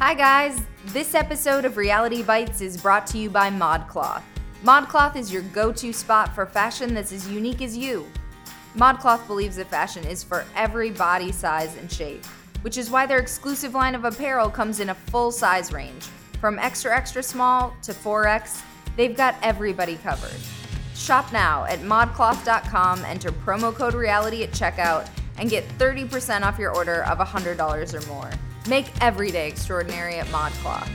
Hi, guys. This episode of Reality Bytes is brought to you by ModCloth. ModCloth is your go to spot for fashion that's as unique as you. ModCloth believes that fashion is for every body size and shape, which is why their exclusive line of apparel comes in a full size range. From extra, extra small to 4X, they've got everybody covered. Shop now at modcloth.com, enter promo code reality at checkout, and get 30% off your order of $100 or more. Make every day extraordinary at ModCloth.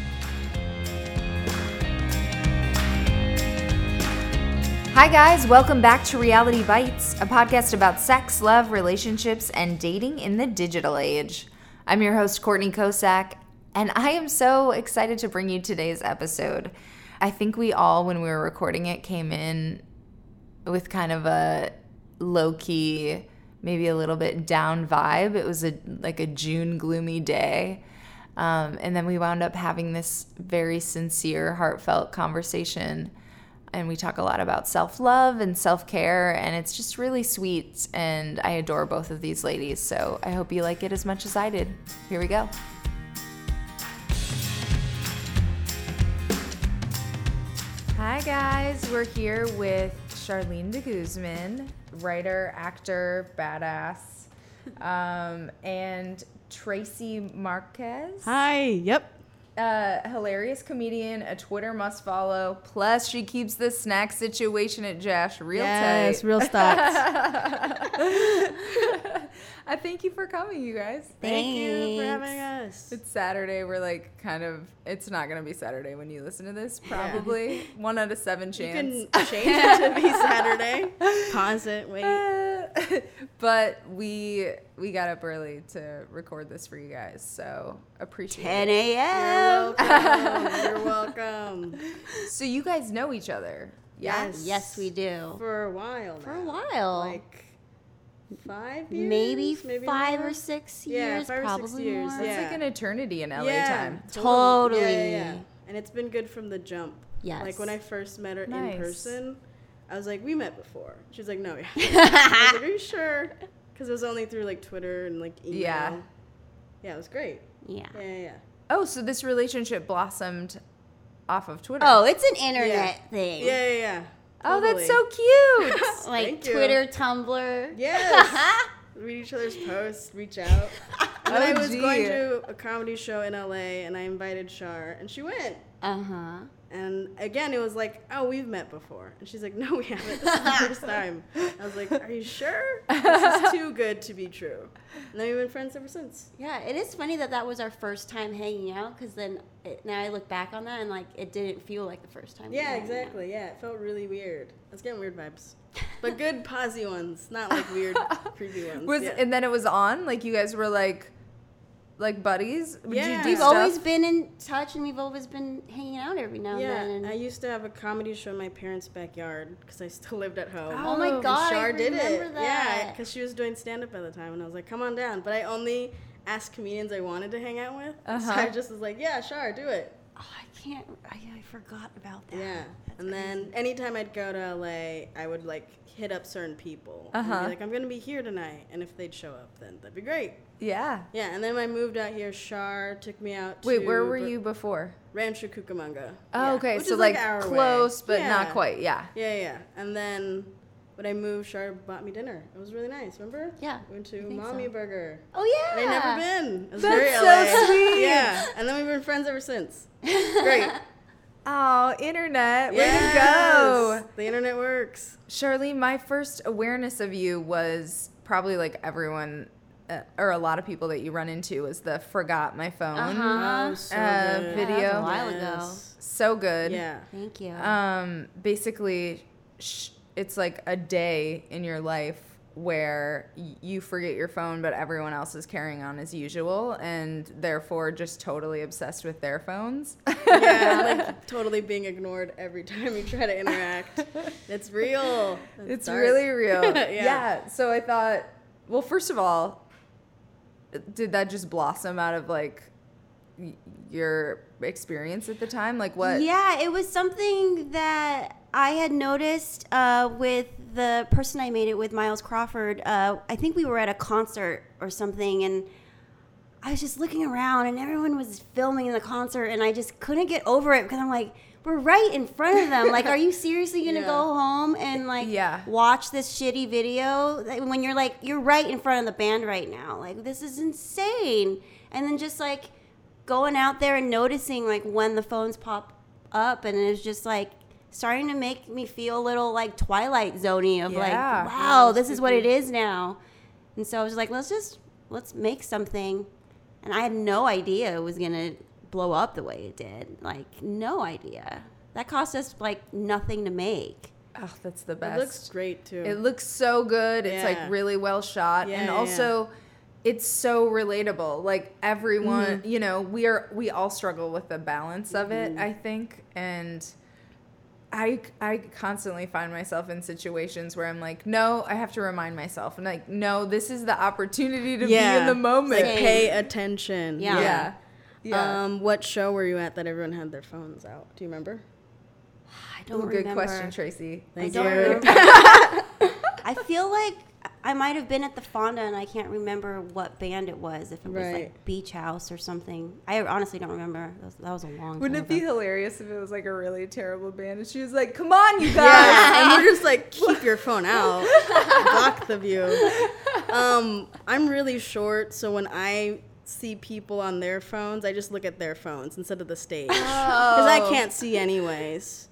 Hi, guys. Welcome back to Reality Bytes, a podcast about sex, love, relationships, and dating in the digital age. I'm your host, Courtney Kocak, and I am so excited to bring you today's episode. I think we all, when we were recording it, came in with kind of a low key, maybe a little bit down vibe. It was a like a June gloomy day. Um, and then we wound up having this very sincere, heartfelt conversation. And we talk a lot about self love and self care. And it's just really sweet. And I adore both of these ladies. So I hope you like it as much as I did. Here we go. Hi, guys. We're here with Charlene deGuzman, writer, actor, badass, um, and Tracy Marquez. Hi. Yep. Uh, hilarious comedian, a Twitter must follow. Plus, she keeps the snack situation at JASH real yes, tight. real stocks. I thank you for coming, you guys. Thank you for having us. It's Saturday. We're like kind of. It's not gonna be Saturday when you listen to this. Probably one out of seven You chance. can change it to be Saturday. Pause it. Wait. but we we got up early to record this for you guys, so appreciate 10 it. You're a.m. welcome. You're welcome. So you guys know each other. Yeah? Yes. Yes, we do. For a while. For a while. Like five years. maybe, five more? or six Yeah, years, five or six probably years, more. It's yeah. like an eternity in LA yeah, time. Totally. Yeah, yeah, yeah. And it's been good from the jump. Yes. Like when I first met her Nice. in person, I was like, "We met before." She was like, "No, yeah." I was like, "Are you sure?" Because it was only through like Twitter and like email. Yeah. Yeah, it was great. Yeah. Yeah, yeah, yeah. Oh, so this relationship blossomed off of Twitter. Oh, it's an internet Yeah. thing. Yeah, yeah, yeah. Oh, that's so cute. Like Thank you. Twitter, Tumblr. Yes. Read each other's posts, reach out. And then I Oh, was gee. going to a comedy show in LA and I invited Shar and she went. Uh huh. And again, it was like, oh, we've met before. And she's like, no, we haven't. This is the first time. I was like, are you sure? This is too good to be true. And then we've been friends ever since. Yeah, it is funny that that was our first time hanging out because then it, now I look back on that and like it didn't feel like the first time. we Yeah, hung out. exactly. Yeah, it felt really weird. I was getting weird vibes. But good posy ones, not like weird, creepy ones. Was yeah. and then it was on like you guys were like like buddies. Yeah. We've stuff? always been in touch and we've always been hanging out every now and Yeah, then. I used to have a comedy show in my parents' backyard because I still lived at home. oh my Oh, god, Shar I did remember it. that. Yeah, because she was doing stand up at the time, and I was like, "Come on down." But I only asked comedians I wanted to hang out with. Uh-huh. I just was like, "Yeah, Shar, do it." Oh, I can't. I, I forgot about that. Yeah. That's and then anytime I'd go to LA, I would like hit up certain people. Uh-huh. like, "I'm gonna be here tonight," and if they'd show up, then that'd be great. Yeah. Yeah. And then when I moved out here, Shar took me out. Wait, where were you before? Rancho Cucamonga. Oh, Yeah, okay. which So like, away. close, but not quite. Yeah. Yeah, yeah. And then when I moved, Shar bought me dinner. It was really nice. Remember? Yeah, We went to Umami so. Burger. Oh yeah. And I'd never been. It was That's very so LA. sweet. Yeah. And then we've been friends ever since. Great. Oh, internet. Way Yes. to go. The internet works. Charlene, my first awareness of you was probably like everyone uh, or a lot of people that you run into was the forgot my phone. Uh-huh. Oh, so Uh, good. video. Yeah, that was a while ago. So good. Yeah. Thank you. Um, basically, sh- it's like a day in your life where you forget your phone, but everyone else is carrying on as usual, and therefore just totally obsessed with their phones. Yeah, like totally being ignored every time you try to interact. It's real. it's dark. really real. Yeah. yeah. So I thought, well, first of all, did that just blossom out of like your experience at the time? Like what? Yeah, it was something that I had noticed uh, with the person I made it with, Miles Crawford. Uh, I think we were at a concert or something, and I was just looking around and everyone was filming the concert and I just couldn't get over it because I'm like, we're right in front of them. Like, are you seriously gonna Yeah. go home and like Yeah. watch this shitty video when you're like you're right in front of the band right now? Like this is insane. And then just like going out there and noticing like when the phones pop up and it's just like starting to make me feel a little like twilight zoney of like wow this is what it is now and so i was like let's just let's make something and i had no idea it was gonna blow up the way it did like no idea that cost us like nothing to make Oh, that's the best. It looks great too. It looks so good. It's like really well shot, Yeah, and yeah, also it's so relatable. Like everyone, Mm-hmm. you know, we are we all struggle with the balance of it. Mm-hmm. I think, and I I constantly find myself in situations where I'm like, no, I have to remind myself, and like, no, this is the opportunity to be in the moment. Like pay attention. Yeah. yeah, yeah. Um, what show were you at that everyone had their phones out? Do you remember? i don't Ooh, good question, Tracy. I Thank don't you. I feel like I might have been at the Fonda and I can't remember what band it was. If it was Right. like Beach House or something. I honestly don't remember. That was, that was a long time. Wouldn't it be ago. hilarious if it was like a really terrible band and she was like, "Come on, you guys!" Yes, and we're just like keep your phone out, block the view. Um, I'm really short, so when I see people on their phones, I just look at their phones instead of the stage because I Oh. can't see anyways.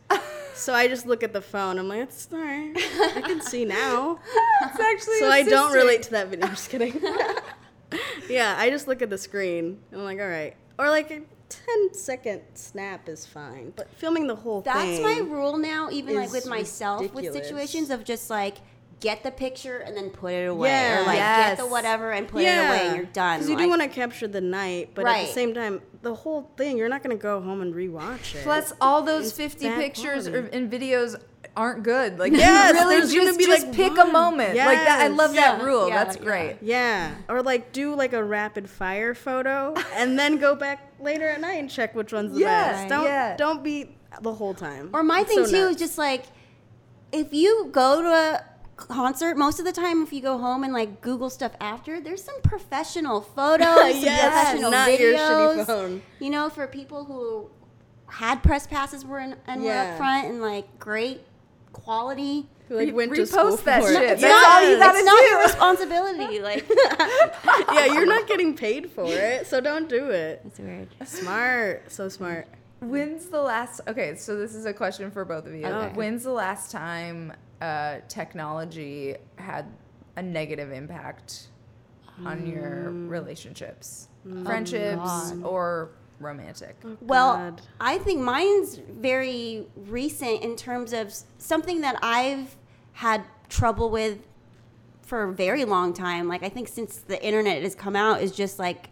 So I just look at the phone. I'm like, it's all right. I can see now. It's actually So I don't relate to that video. I'm just kidding. yeah, I just look at the screen. And I'm like, all right. Or like a 10 second snap is fine. But filming the whole That's thing. That's my rule now, even like with myself with situations of just like get the picture and then put it away. Yeah. Or like get the whatever and put it away and you're done. Because you Like, do want to capture the night, but at the same time, the whole thing, you're not going to go home and rewatch it. Plus, all those It's 50 pictures or, quality. and videos aren't good. Like, Yes, really just, gonna be, just like, pick a one. moment. Like that. I Yes. love that rule. yeah, That's yeah. great. yeah. Or like do like a rapid fire photo and then go back later at night and check which one's the Yeah, best. Don't yeah. don't be the whole time. Or my It's thing so too nuts. is just like if you go to a concert, most of the time if you go home and like Google stuff after, there's some professional photos, some Yes, professional not your videos. shitty phone. You know, for people who had press passes were in, and were up front and like great quality. Who, like Re- went to repost school that for shit. It's That's not, all you gotta it's not your responsibility. Like yeah, you're not getting paid for it, so don't do it. That's weird. Smart, so smart. When's the last? Okay, so this is a question for both of you. Okay. When's the last time uh, technology had a negative impact on your relationships, friendships, God. or romantic? Well, I think mine's very recent in terms of something that I've had trouble with for a very long time. Like I think since the internet has come out, is just like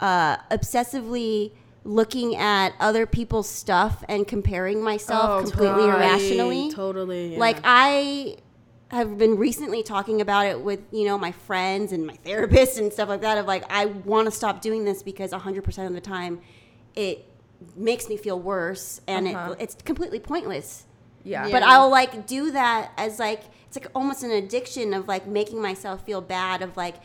uh, obsessively looking at other people's stuff and comparing myself Oh, completely irrationally. Totally. yeah. Like I have been recently talking about it with you know my friends and my therapist and stuff like that. Of like I want to stop doing this because 100 percent of the time it makes me feel worse and Uh-huh. it, it's completely pointless. Yeah. But I'll like do that as like it's like almost an addiction of like making myself feel bad of like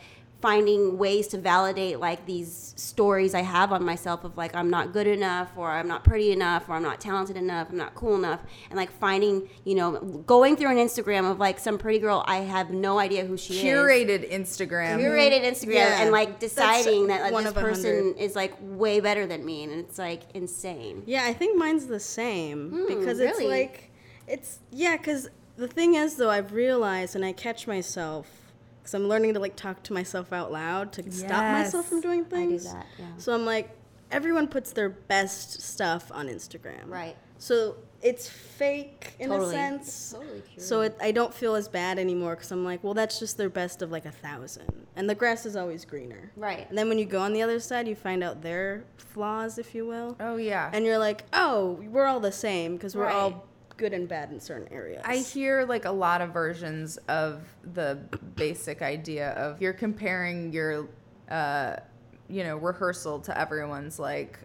finding ways to validate like these stories I have on myself of like I'm not good enough or I'm not pretty enough or I'm not talented enough, I'm not cool enough and like finding, you know, going through an Instagram of like some pretty girl I have no idea who she is. Curated Instagram. Curated Instagram Yeah. and like That's deciding that like, one this person is like way better than me and it's like insane. Yeah, I think mine's the same Hmm, because it's like it's yeah. Because the thing is, though, I've realized and I catch myself because I'm learning to like talk to myself out loud to stop myself from doing things. I do that, yeah. So I'm like, everyone puts their best stuff on Instagram, Right. So it's fake in Totally. a sense. Totally So it, I don't feel as bad anymore because I'm like, well, that's just their best of like a thousand, and the grass is always greener. Right. And then when you go on the other side, you find out their flaws, if you will Oh yeah. and you're like, oh, we're all the same because we're Right. all good and bad in certain areas. I hear like a lot of versions of the basic idea of you're comparing your, uh, you know, rehearsal to everyone's like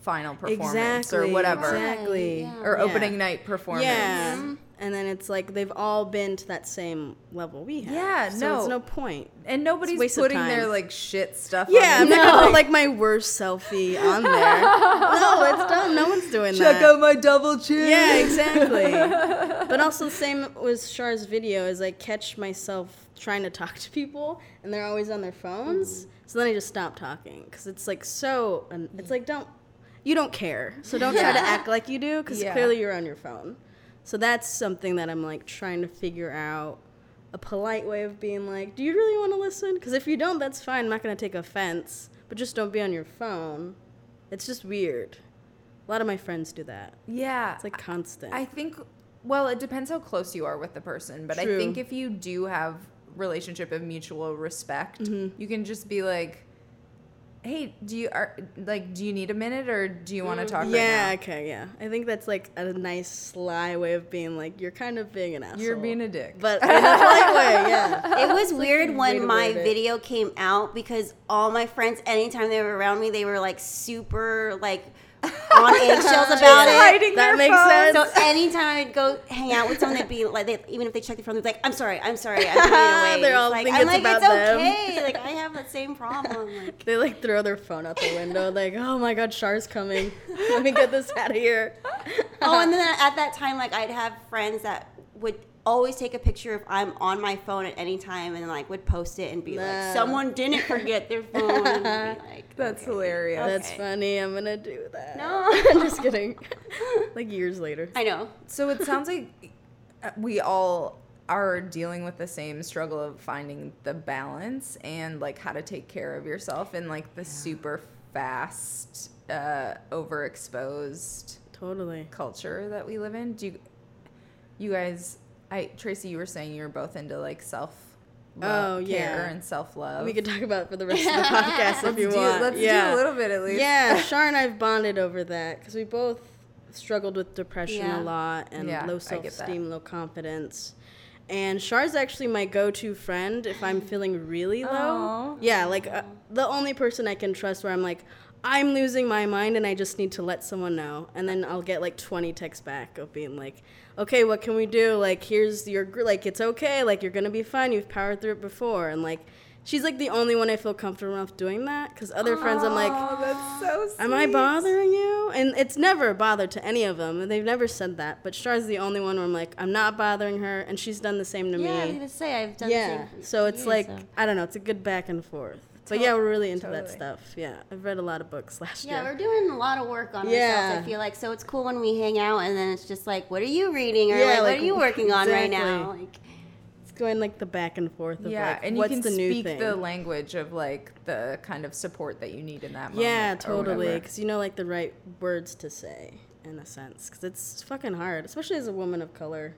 final performance exactly or whatever exactly yeah. or Yeah. opening night performance. Yeah. And then it's like they've all been to that same level we have. Yeah, so no. it's no point. And nobody's putting their like shit stuff. Yeah, on I'm the- not gonna put like my worst selfie on there. no, it's dumb. No one's doing check that. Check out my double chin. yeah, exactly. but also, the same with Char's video is I catch myself trying to talk to people, and they're always on their phones. Mm-hmm. So then I just stop talking because it's like so. And it's like don't you don't care, so don't try to act like you do because Yeah. clearly you're on your phone. So that's something that I'm like trying to figure out a polite way of being like, do you really want to listen? Because if you don't, that's fine. I'm not gonna take offense, but just don't be on your phone. It's just weird. A lot of my friends do that. Yeah. It's like constant. I think well, it depends how close you are with the person, but I think if you do have relationship of mutual respect, Mm-hmm. you can just be like Hey, do you are like do you need a minute or do you want to talk Mm, yeah, right okay, yeah. I think that's like a nice sly way of being like, you're kind of being an asshole. You're being a dick. But in a polite way, yeah. It was weird when my word it. video came out because all my friends, anytime they were around me, they were like super like on eggshells about it. That makes phones. sense. So anytime I'd go hang out with someone, they'd be like, they, even if they check their phone, they'd be like, "I'm sorry, I'm sorry, I'm away." They It's all like, think I'm it's like, about it's them." okay. Like I have that same problem. Like, They like throw their phone out the window, like, oh my god, Char's coming. Let me get this out of here. oh, and then at that time, like I'd have friends that would always take a picture if I'm on my phone at any time, and like would post it and be Nah. like, "Someone didn't forget their phone." And be like, That's okay. hilarious. That's funny. I'm gonna do that. No. I'm just kidding. like years later. I know. So it sounds like uh, we all are dealing with the same struggle of finding the balance and like how to take care of yourself in like the super fast, uh, overexposed Totally. culture that we live in. Do you, you guys? I Tracy, you were saying you were both into like self. Oh, care yeah. and self love. We could talk about it for the rest of the podcast if you do, want. let's yeah. do a little bit at least. Yeah, Shar and I've bonded over that because we both struggled with depression Yeah. a lot and Yeah, low self-esteem low confidence. And Shar's actually my go-to friend if I'm feeling really low. Aw. Yeah, like uh, the only person I can trust where I'm like, I'm losing my mind and I just need to let someone know. And then I'll get like 20 texts back of being like, okay, what can we do? Like, here's your, like, it's okay. Like, you're going to be fine. You've powered through it before. And like, she's like the only one I feel comfortable enough doing that. Because other friends, I'm like, so. Am I bothering you? And it's never a bother to any of them. and They've never said that. But Char's the only one where I'm like, I'm not bothering her, and she's done the same to Yeah, I was me. gonna say I've done. Yeah. the same for So it's like so. I don't know. It's a good back and forth. But yeah, we're really into that stuff. Yeah, I've read a lot of books last Yeah, year. Yeah, we're doing a lot of work on Yeah. ourselves. I feel like so it's cool when we hang out and then it's just like, what are you reading or Yeah, like, like, what are you working on right now? Like, It's going like the back and forth of yeah, like and you can the new speak thing. the language of like the kind of support that you need in that moment. yeah, totally. Because you know like the right words to say in a sense. Because it's fucking hard, especially as a woman of color.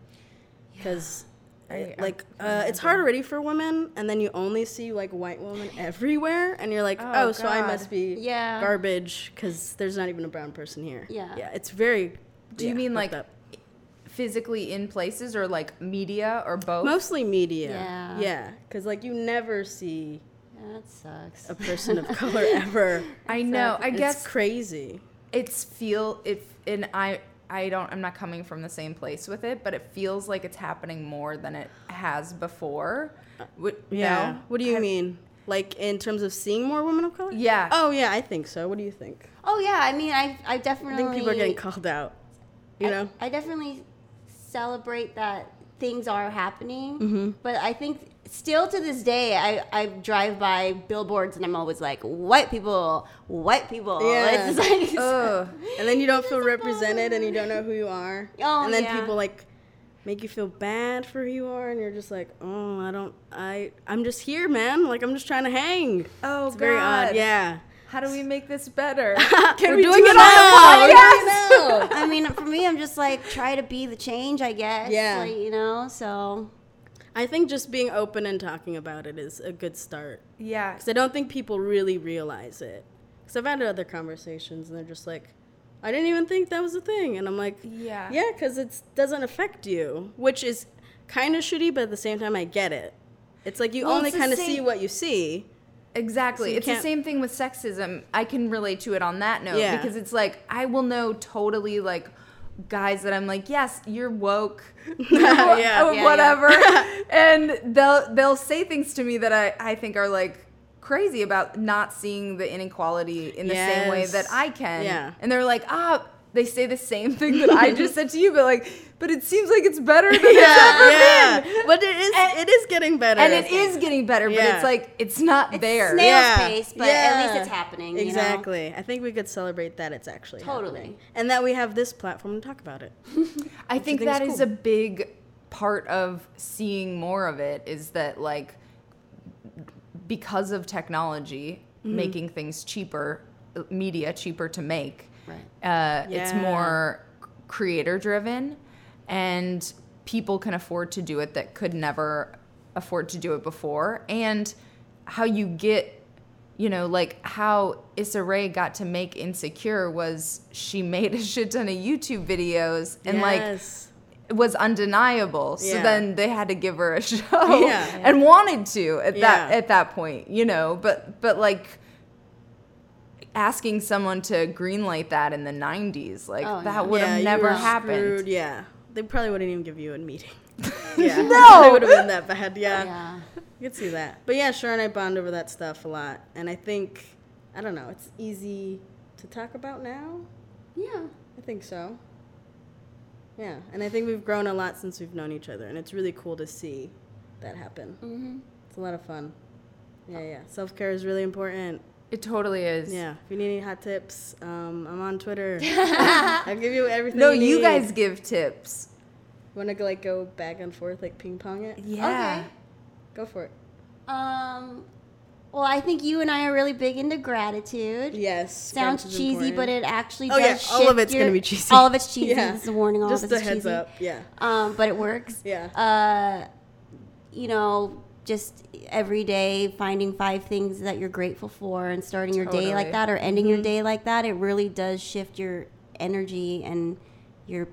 Because I- I like uh, it's hard already for women, and then you only see like white women everywhere, and you're like, Oh, oh, so I must be Yeah. garbage because there's not even a brown person here. Yeah. yeah, it's very. Do you mean like up. physically in places or like media or both? mostly media? Yeah. yeah, because like you never see that sucks. a person of color ever. I know. I It's guess crazy. it's feel it and I I don't I'm not coming from the same place with it, but it feels like it's happening more than it has before. Would, Yeah. no? What do you Have- mean? Like in terms of seeing more women of color? Yeah. Oh yeah, I think so. What do you think? Oh yeah, I mean, I I I definitely. think people are getting called out. You I- know? I, definitely celebrate that things are happening, Mm-hmm. but I think still to this day, I, I drive by billboards and I'm always like, white people, white people. Yeah. It's like, Ugh. and then you don't feel represented and you don't know who you are. Oh, and then yeah. people like make you feel bad for who you are and you're just like, "Oh, I don't I I'm just here, man. Like I'm just trying to hang." Oh It's very God. odd. Yeah. How do we make this better? Can we doing do it it on the We're doing it now. I mean, for me, I'm just like, try to be the change, I guess. Yeah. Like, you know, so. I think just being open and talking about it is a good start. yeah. Because I don't think people really realize it. Because I've had other conversations and they're just like, I didn't even think that was a thing. And I'm like, Yeah. yeah, because it doesn't affect you, which is kind of shitty, but at the same time, I get it. It's like you Well, only kind of see what you see. Exactly. So you it's the same thing with sexism. I can relate to it on that note Yeah. because it's like I will know totally like guys that I'm like, yes, you're woke, Yeah. or Yeah, whatever, and they'll they'll say things to me that I I think are like crazy about not seeing the inequality in the same way that I can. Yeah. and they're like, ah. They say the same thing that I just said to you, but like, but it seems like it's better than it's ever yeah, been. But it is And- it is getting better. And I it think. is getting better, but it's like it's not It's there. snail- Snail's pace, but at least it's happening, you know? Exactly. I think we could celebrate that it's actually Totally. happening. and that we have this platform to talk about it. I think think that is is a big part of seeing more of it is that like because of technology Mm-hmm. making things cheaper, media cheaper to make. Right. Uh, It's more creator driven, and people can afford to do it that could never afford to do it before. And how you get, you know, like how Issa Rae got to make Insecure was she made a shit ton of YouTube videos and like yes. it was undeniable. So then they had to give her a show Yeah. and wanted to at that at that point, you know. But but like asking someone to greenlight that in the /90s, like Oh, that yeah. would Yeah, have you never were happened. screwed, Yeah, they probably wouldn't even give you a meeting. yeah, No! it would have been that bad. Yeah. Yeah. you could see that. But yeah, Sharon and I bond over that stuff a lot, and I think I don't know, it's easy to talk about now. Yeah. I think so. Yeah, and I think we've grown a lot since we've known each other, and it's really cool to see that happen. Mm-hmm. It's a lot of fun. Yeah, yeah. Self care is really important. It totally is. Yeah. If you need any hot tips, um, I'm on Twitter. I'll give you everything. No, you, you guys give tips. want to like go back and forth, like ping pong it. Yeah. Okay. Go for it. Um, well, I think you and I are really big into gratitude. Yes. Sounds gratitude's cheesy, but it actually Oh, does yeah, all of shift it's gonna be cheesy. All of it's cheesy. Yeah. This is a warning. All just of it's a heads cheesy. up. Yeah. Um, but it works. Yeah. Uh, you know, just every day finding five things that you're grateful for and starting your day like that or ending Mm-hmm. your day like that, it really does shift your energy and you're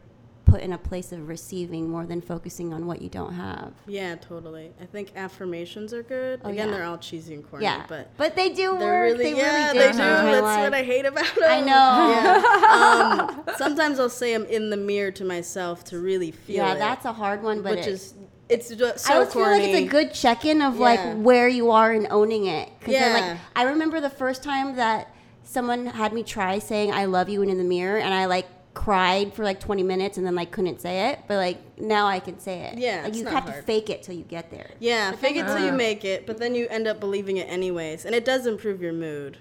put in a place of receiving more than focusing on what you don't have. Yeah, totally. I think affirmations are good. Oh, Again, yeah. they're all cheesy and corny, Yeah, but but they do they're work. really they yeah, really they do. do. change That's life. what I hate about them. I know. Yeah. um, sometimes I'll say them in the mirror to myself to really feel Yeah, it, that's a hard one, but which it- is it's just so I always corny. feel like it's a good check-in of Yeah. like where you are and owning it. Cause Yeah. like I remember the first time that someone had me try saying "I love you" and in the mirror, and I like cried for like 20 minutes and then like couldn't say it. But like now I can say it. Yeah, like it's you not have to fake it till you get there. Yeah, But fake it till you Uh. make it, but then you end up believing it anyways, and it does improve your mood.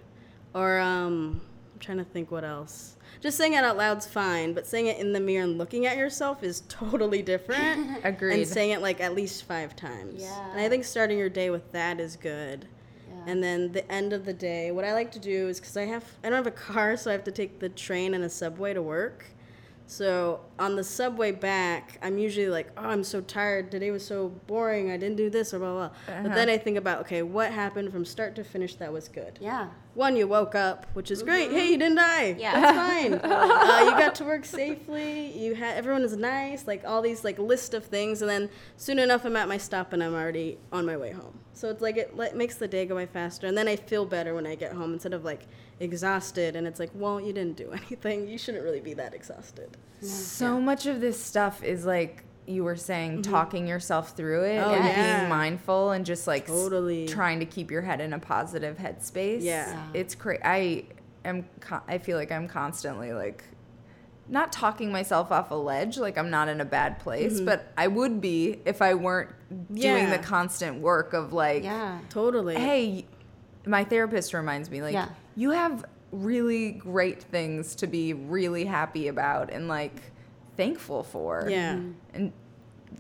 Or um, I'm trying to think what else. Just saying it out loud's fine, but saying it in the mirror and looking at yourself is totally different. Agreed. And saying it like at least five times. Yeah. And I think starting your day with that is good. Yeah. And then the end of the day, what I like to do is because I have I don't have a car, so I have to take the train and a subway to work. So on the subway back, I'm usually like, oh, I'm so tired. Today was so boring. I didn't do this or blah blah. blah. But then I think about, okay, what happened from start to finish that was good. Yeah. One, you woke up, which is great. Hey, you didn't die. Yeah. that's fine. uh, you got to work safely. You had everyone is nice. Like all these like list of things, and then soon enough, I'm at my stop and I'm already on my way home. So it's like it like, makes the day go by faster, and then I feel better when I get home instead of like exhausted. And it's like, well, you didn't do anything. You shouldn't really be that exhausted. So much of this stuff is like you were saying, talking yourself through it Oh, and yeah. being mindful and just like s- Totally. trying to keep your head in a positive headspace. Yeah. Yeah. it's crazy. I am. Con- I feel like I'm constantly like not talking myself off a ledge. Like I'm not in a bad place, but I would be if I weren't doing Mm-hmm. The constant work of like Yeah. Totally. hey, my therapist reminds me like Yeah. You have really great things to be really happy about and like thankful for. Yeah. Mm-hmm. And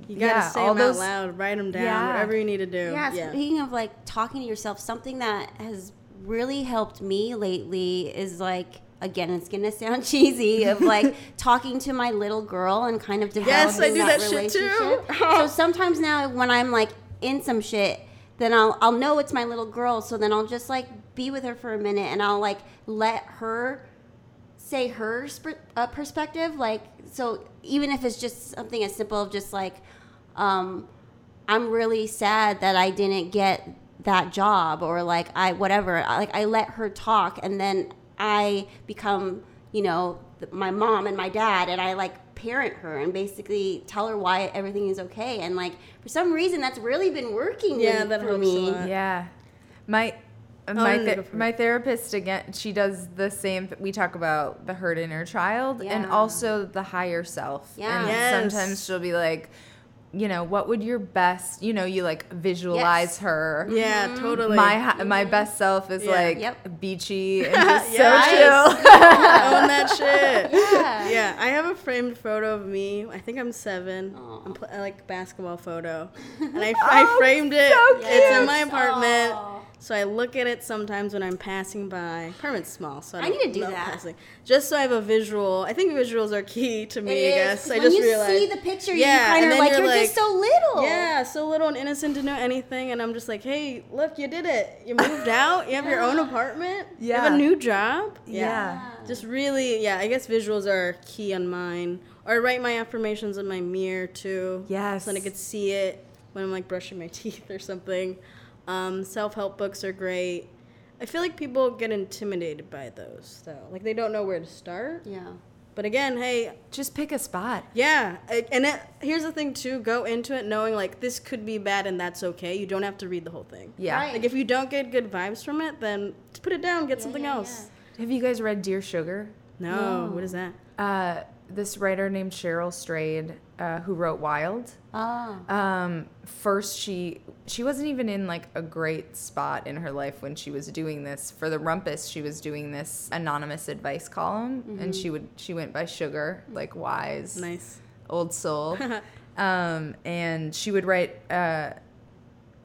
You gotta yeah, say all them those- out loud, write them down, Yeah. whatever you need to do. Yeah, yeah. speaking of like talking to yourself, something that has really helped me lately is like again, it's gonna sound cheesy of like talking to my little girl and kind of developing Yes, I do that, that shit too. so sometimes now when I'm like in some shit, then I'll I'll know it's my little girl, so then I'll just like be with her for a minute and I'll like let her say her sp- uh, perspective like so even if it's just something as simple of just like um, i'm really sad that i didn't get that job or like I whatever. I- Like I let her talk, and then I become you know th- my mom and my dad, and I like parent her and basically tell her why everything is okay. And like for some reason, that's really been working. Yeah, that for helps a me. lot. Yeah. My Oh, my no, no, ther- go for it. my therapist again she does the same we talk about the hurt inner child and also the higher self. Yeah. And Yes. sometimes she'll be like you know, what would your best, you know, you like visualize Yes. her. Yeah, mm-hmm. totally. My hi- my mm-hmm. best self is Yeah. like Yep. beachy and just so Yes. chill. own that shit. Yeah. Yeah, I have a framed photo of me. I think I'm seven. Aw. I'm pl- I like basketball photo, and I, I Oh, framed it. so It's in my apartment. Aw. So I look at it sometimes when I'm passing by. Apartment's small, so I, I don't need to do that. Passing. Just so I have a visual. I think visuals are key to me. It I is, guess 'cause I when just you realized. see the picture, Yeah, you kind and of then like you're you're, just like- so little. Yeah, so little and innocent to know anything, and I'm just like, hey, look, you did it. You moved out. You have your own apartment. You have Yeah. a new job. Yeah. Just really, yeah. I guess visuals are key on mine. Or I write my affirmations in my mirror too. Yes. So then I could see it when I'm like brushing my teeth or something. Um, Self help books are great. I feel like people get intimidated by those though. Like they don't know where to start. Yeah. But again, hey, Just pick a spot. yeah, and it, here's the thing too: go into it knowing like this could be bad and that's okay. You don't have to read the whole thing. Yeah. Right. Like if you don't get good vibes from it, then just put it down, get something yeah, else. Have you guys read Dear Sugar? No, No. what is that? Uh, this writer named Cheryl Strayed, uh, who wrote Wild. Oh. Um, first, she she wasn't even in like a great spot in her life when she was doing this. For the Rumpus, she was doing this anonymous advice column, and she would she went by Sugar, like wise, Nice. old soul. um, and she would write. Uh,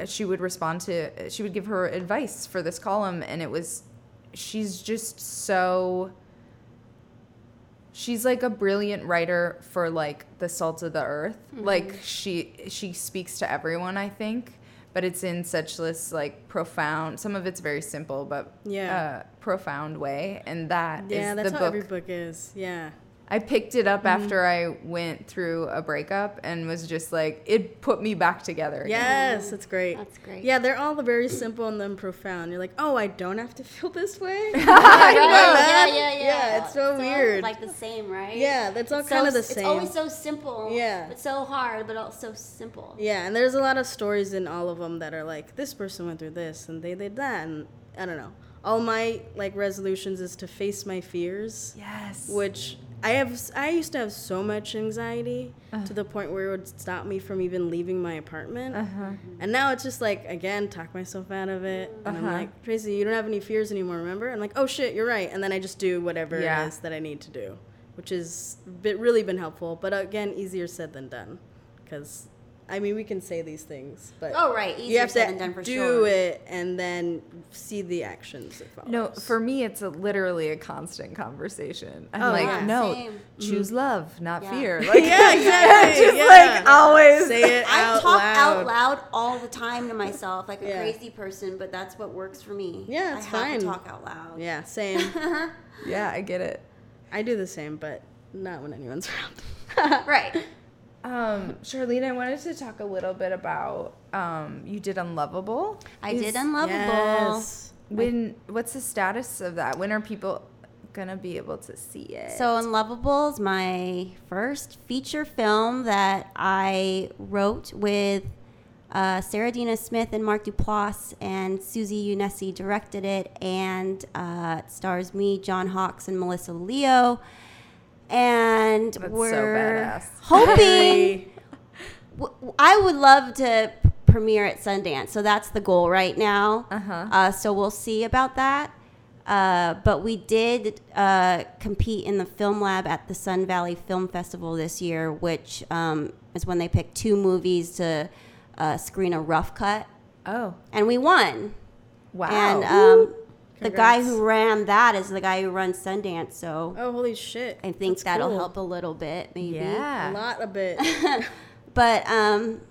she would respond to. She would give her advice for this column, and it was. She's just so she's like a brilliant writer for like the salt of the earth like she she speaks to everyone i think but it's in such this like profound some of it's very simple but Yeah. uh, profound way and that Yeah, that's how book every book is. Yeah. I picked it up mm-hmm. after i went through a breakup and was just like it put me back together again. Yes, that's great. That's great. Yeah, they're all very simple and then profound. You're like, oh, I don't have to feel this way. Right, My yeah, yeah, yeah. Yeah, it's so all, weird. like the same, right? Yeah, that's all It's kind so- of the same. It's always so simple. Yeah. But so hard, but also simple. Yeah, and there's a lot of stories in all of them that are like, this person went through this and they did that, and I don't know. All my like resolutions is to face my fears, yes which I have. I used to have so much anxiety Uh. to the point where it would stop me from even leaving my apartment. uh-huh And now it's just like again, talk myself out of it. And I'm Uh-huh. like, Tracy, you don't have any fears anymore, remember? I'm like, oh shit, you're right. And then I just do whatever Yeah. it is that I need to do, which has really been helpful. But again, easier said than done, because I mean, we can say these things, but Oh, right. Easier you have said to than done for do sure. it and then see the actions. It no for me it's a, literally a constant conversation i'm Oh, like yeah. no Same. choose love not Yeah. fear like yeah, exactly. just yeah. like always say it I out talk loud. out loud all the time to myself, like a Yeah. crazy person, but that's what works for me. Yeah, it's I have fine. to talk out loud. Yeah, same. yeah i get it I do the same, but not when anyone's around. Right. Um, Charlene, I wanted to talk a little bit about um, you did Unlovable. I Is- did Unlovable. Yes. When what's the status of that? When are people gonna be able to see it? So Unlovable is my first feature film that I wrote with uh, Sarah Adina Smith and Mark Duplass, and Suzi Yoonessi directed it, and uh, it stars me, John Hawkes, and Melissa Leo. And That's so we're badass. hoping Very- w- w- I would love to premiere at Sundance, so that's the goal right now. Uh-huh. Uh, so we'll see about that. Uh, but we did uh, compete in the film lab at the Sun Valley Film Festival this year, which um, is when they picked two movies to uh, screen a rough cut, oh and we won. wow! And um, the guy who ran that is the guy who runs Sundance, so Oh, holy shit. I think That's that'll cool. help a little bit, maybe. A lot, a bit. But um,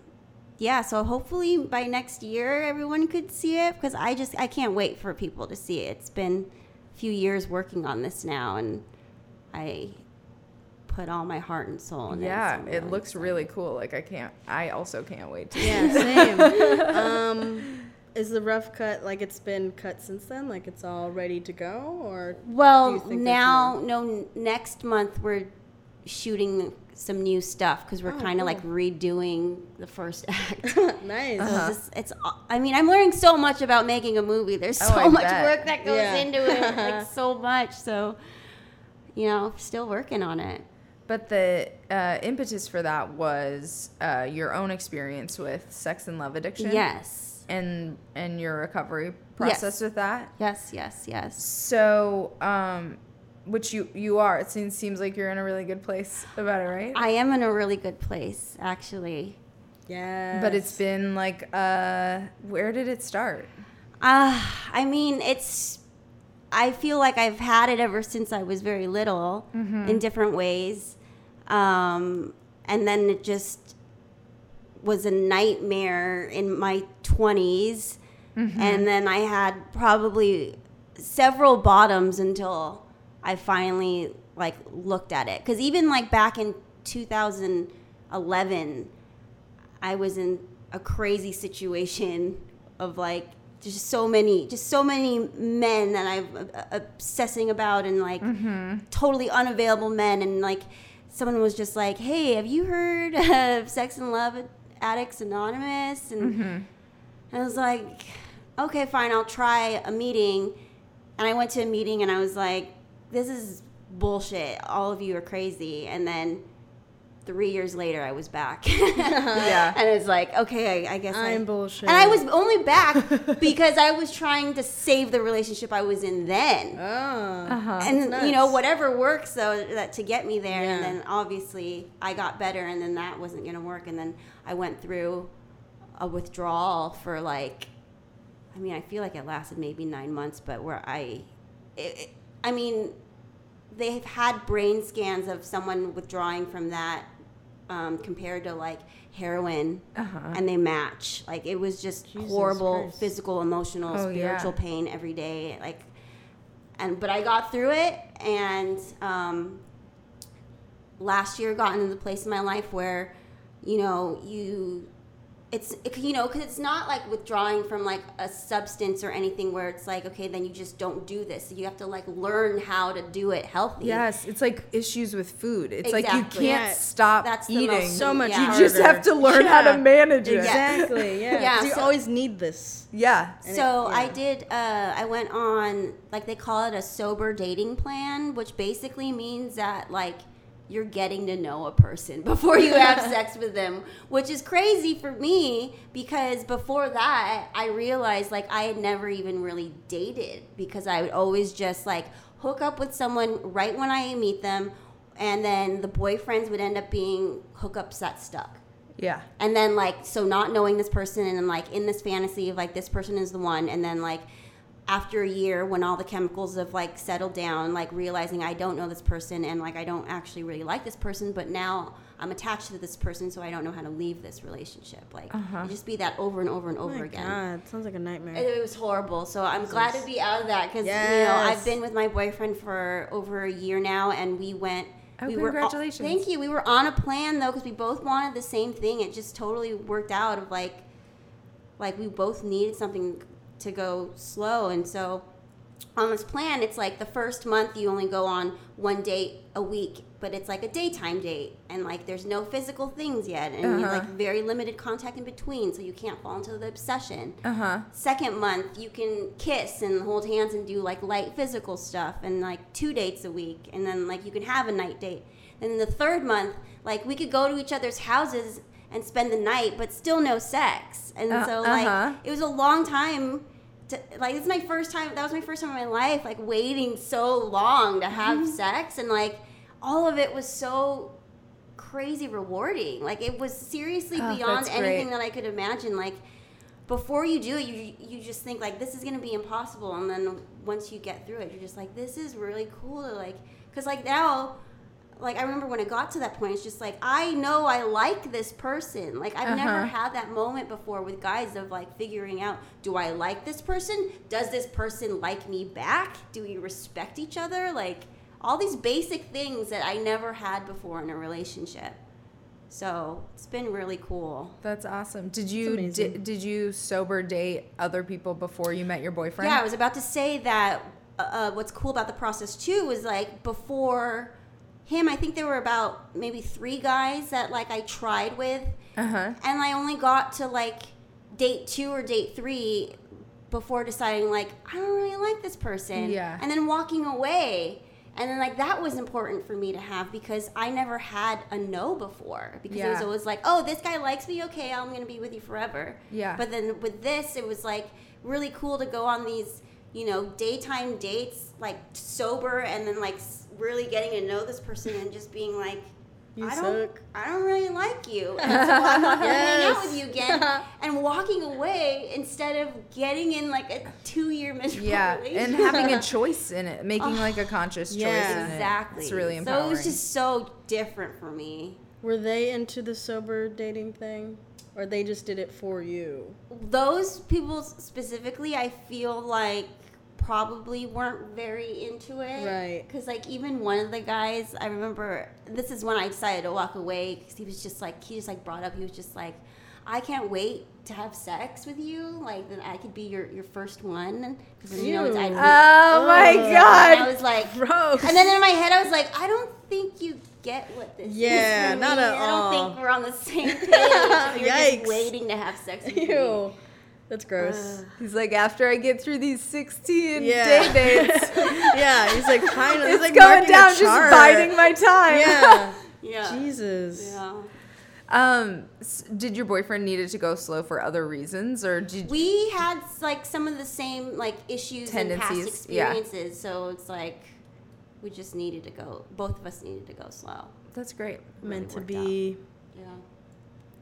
yeah, so hopefully by next year everyone could see it because I just I can't wait for people to see it. It's been a few years working on this now, and I put all my heart and soul in yeah. it. so It looks really cool. Like I can't. I also can't wait to. yeah, same. um, is the rough cut like it's been cut since then? Like it's all ready to go, or Well, now, no, next month we're shooting some new stuff because we're Oh, kind of cool. like redoing the first act. nice. So this- it's, I mean, I'm learning so much about making a movie. There's so Oh, much bet. work that goes Yeah. into it, like so much. So, you know, still working on it. But the uh, impetus for that was uh, your own experience with sex and love addiction. Yes, And and your recovery process Yes. with that. yes, yes, yes. So, um, which you you are. It seems seems like you're in a really good place about it, right? I am in a really good place, actually. yeah. But it's been like, uh, where did it start? Uh, I mean, it's. I feel like I've had it ever since I was very little in different ways. Um, and then it just was a nightmare in my 20s. Mm-hmm. And then I had probably several bottoms until I finally like looked at it. Because even like back in 2011, I was in a crazy situation of like just so many, just so many men that I'm obsessing about and like mm-hmm. totally unavailable men. And like someone was just like, "Hey, have you heard of Sex and Love Addicts Anonymous?" And mm-hmm. I was like, "Okay, fine, I'll try a meeting." And I went to a meeting and I was like, "This is bullshit. All of you are crazy." And then three years later, I was back. Yeah. And it's like, okay, I, I guess I- I'm bullshit. And I was only back because I was trying to save the relationship I was in then. Oh. Uh-huh. and that's you know whatever works though that to get me there and then obviously I got better and then that wasn't going to work and then I went through a withdrawal for like I mean I feel like it lasted maybe 9 months but where I it, it- I mean they've had brain scans of someone withdrawing from that um, compared to like heroin Uh-huh. and they match like it was just Jesus horrible Christ. physical emotional Oh, yeah. spiritual pain every day like and but i got through it and um, last year got into the place in my life where you know you it's it, you know because it's not like withdrawing from like a substance or anything where it's like okay then you just don't do this you have to like learn how to do it healthy Yes, it's like issues with food. It's like you can't Yeah. stop That's eating. most- so much Yeah. you just have to learn how to manage it. Exactly. Yeah. Yeah, 'cause you so- always need this. Yeah. And so it- I did. Uh, I went on like they call it a sober dating plan, which basically means that like you're getting to know a person before you have sex with them, which is crazy for me because before that I realized like I had never even really dated because I would always just like hook up with someone right when I meet them, and then the boyfriends would end up being hookups that stuck Yeah. and then like so not knowing this person and I'm like in this fantasy of like this person is the one and then like after a year when all the chemicals have like settled down like realizing I don't know this person and like I don't actually really like this person but now I'm attached to this person so I don't know how to leave this relationship like Uh-huh. just be that over and over and Oh over my again God, sounds like a nightmare. it, it was horrible. So I'm glad to be out of that because you know I've been with my boyfriend for over a year now, and we went. Oh, we congratulations. Were, thank you. We were on a plan though because we both wanted the same thing. It just totally worked out. Of like, like we both needed something to go slow, and so on this plan, it's like the first month you only go on one date a week, but it's like a daytime date, and like there's no physical things yet, and Uh-huh. like very limited contact in between, so you can't fall into the obsession. Uh huh. Second month, you can kiss and hold hands and do like light physical stuff, and like two dates a week, and then like you can have a night date. And then the third month, like we could go to each other's houses and spend the night, but still no sex. And Uh- so like uh-huh. it was a long time. To, like this is my first time. That was my first time in my life, like waiting so long to have sex, and like all of it was so crazy rewarding. Like it was seriously Oh, beyond anything that I could imagine. Like before you do it, you you just think like this is gonna be impossible, and then once you get through it, you're just like this is really cool to like, cause like now. Like I remember when it got to that point, it's just like I know I like this person. Like I've never Uh-huh. had that moment before with guys of like figuring out: Do I like this person? Does this person like me back? Do we respect each other? Like all these basic things that I never had before in a relationship. So it's been really cool. That's awesome. Did you amazing. did, did you sober date other people before you met your boyfriend? Yeah, I was about to say that uh, uh, what's cool about the process too is like before him, I think there were about maybe three guys that like I tried with, Uh-huh. and I only got to like date two or date three before deciding like I don't really like this person. Yeah. And then walking away. And then like that was important for me to have because I never had a no before. Because it was always like, oh, this guy likes me, okay, I'm gonna be with you forever. Yeah. But then with this, it was like really cool to go on these, you know, daytime dates, like sober, and then like really getting to know this person and just being like, You I don't. I don't really like you, and so I'm not gonna hang out with you again. And walking away instead of getting in like a two-year miserable Yeah, and having a choice in it, making like a conscious choice Yeah. in it. exactly. It's really important. So it was just so different for me. Were they into the sober dating thing, or they just did it for you? those people specifically i feel like probably weren't very into it Right. because like even one of the guys i remember this is when i decided to walk away because he was just like he just like brought up he was just like i can't wait to have sex with you like then i could be your your first one because you know it's I, Ew. oh my god! I was like Gross. and then in my head i was like i don't think you get what this Yeah, is for not at i don't think we're on the same page you're Yikes. just waiting to have sex with Ew. That's gross. Ugh. He's like, after I get through these 16 Yeah. day dates, yeah, he's like kind of. it's like going marking a down, just biding my time. Yeah. yeah Jesus. yeah Um, did your boyfriend needed to go slow for other reasons, or did we had like some of the same like issues and past Tendencies, yeah. experiences so it's like we just needed to go both of us needed to go slow that's great. Meant to be. yeah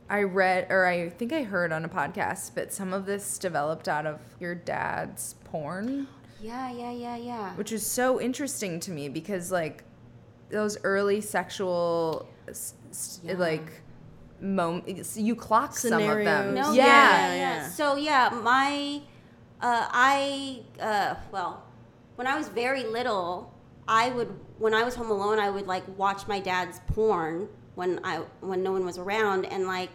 I read, or I think I heard on a podcast, but some of this developed out of your dad's porn, yeah yeah yeah yeah which is so interesting to me because like those early sexual, s- s- Yeah. like, moments, you clock some of them. No yeah. yeah, yeah, yeah. so yeah my uh i uh well when i was very little i would when i was home alone i would like watch my dad's porn when i when no one was around and like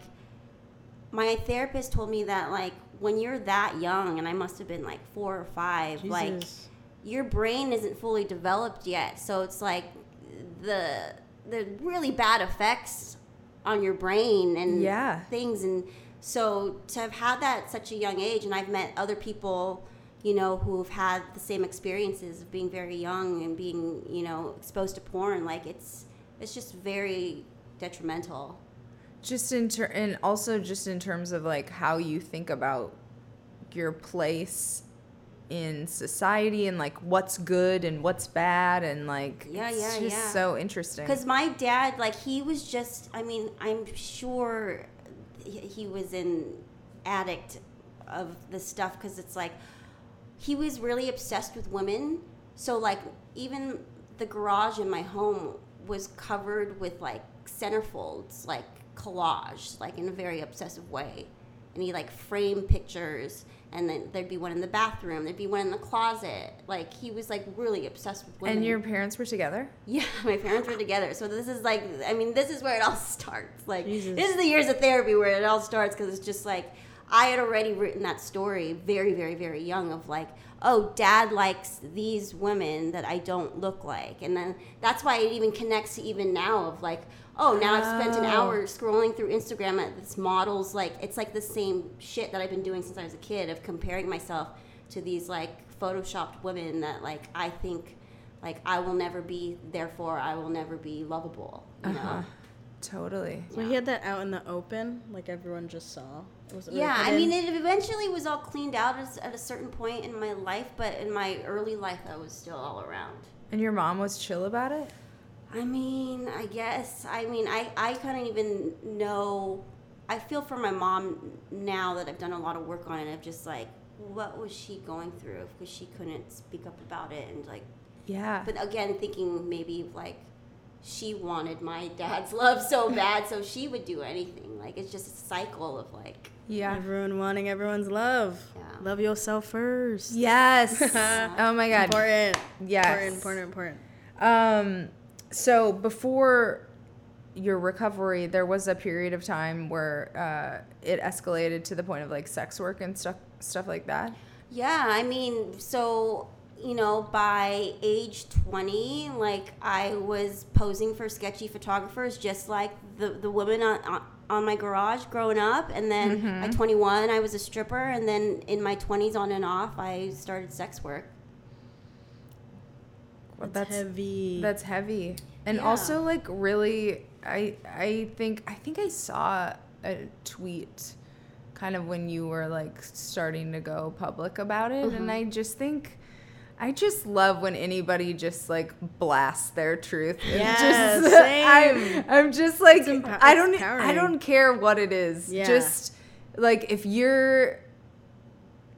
my therapist told me that like when you're that young and i must have been like four or five like your brain isn't fully developed yet. So it's like the the really bad effects on your brain and Yeah. things. And so to have had that at such a young age and i've met other people you know who've had the same experiences of being very young and being you know exposed to porn like it's it's just very detrimental just in ter- and also just in terms of like how you think about your place in society and like what's good and what's bad and like Yeah, it's yeah, just yeah. so interesting Because my dad, like, he was just, I mean, I'm sure he he was an addict of the stuff because it's like, he was really obsessed with women. So, like, even the garage in my home was covered with, like, centerfolds, like, collage, like, in a very obsessive way. And he, like, framed pictures. And then there'd be one in the bathroom. There'd be one in the closet. Like he was like really obsessed with women. and your parents were together Yeah, my parents were together. So this is like, I mean, this is where it all starts. Like, Jesus. this is the years of therapy where it all starts because it's just like, I had already written that story very, very, very young of like, oh, dad likes these women that I don't look like. And then that's why it even connects to even now of like, oh, now I've spent an hour scrolling through Instagram at this models. Like, it's like the same shit that I've been doing since I was a kid of comparing myself to these like photoshopped women that like I think like I will never be, therefore I will never be lovable. You uh-huh know? totally So he had that out in the open, like everyone just saw. It wasn't really Yeah, I mean, it eventually was all cleaned out as, at a certain point in my life, but in my early life, I was still all around. and your mom was chill about it I mean, I guess. I mean, I, I couldn't even know. I feel for my mom now that I've done a lot of work on it, of just like, what was she going through? Because she couldn't speak up about it. And like, yeah but again, thinking maybe like she wanted my dad's love so bad, so she would do anything. Like, it's just a cycle of like, yeah Everyone wanting everyone's love. Yeah. Love yourself first. yes oh my god Important. yes Important, important, important. Um, so before your recovery, there was a period of time where uh, it escalated to the point of like sex work and stuff stuff like that. Yeah, I mean, so you know, by age 20, like I was posing for sketchy photographers, just like the the women on. on on my garage growing up and then Mm-hmm. at 21 I was a stripper and then in my 20s on and off I started sex work. That's, heavy. That's heavy. And Yeah. also like really I I think I think I saw a tweet kind of when you were like starting to go public about it Mm-hmm. and I just think I just love when anybody just like blasts their truth. Yes, just, same. I'm, I'm just like I don't I don't care what it is. Yeah. Just like if you're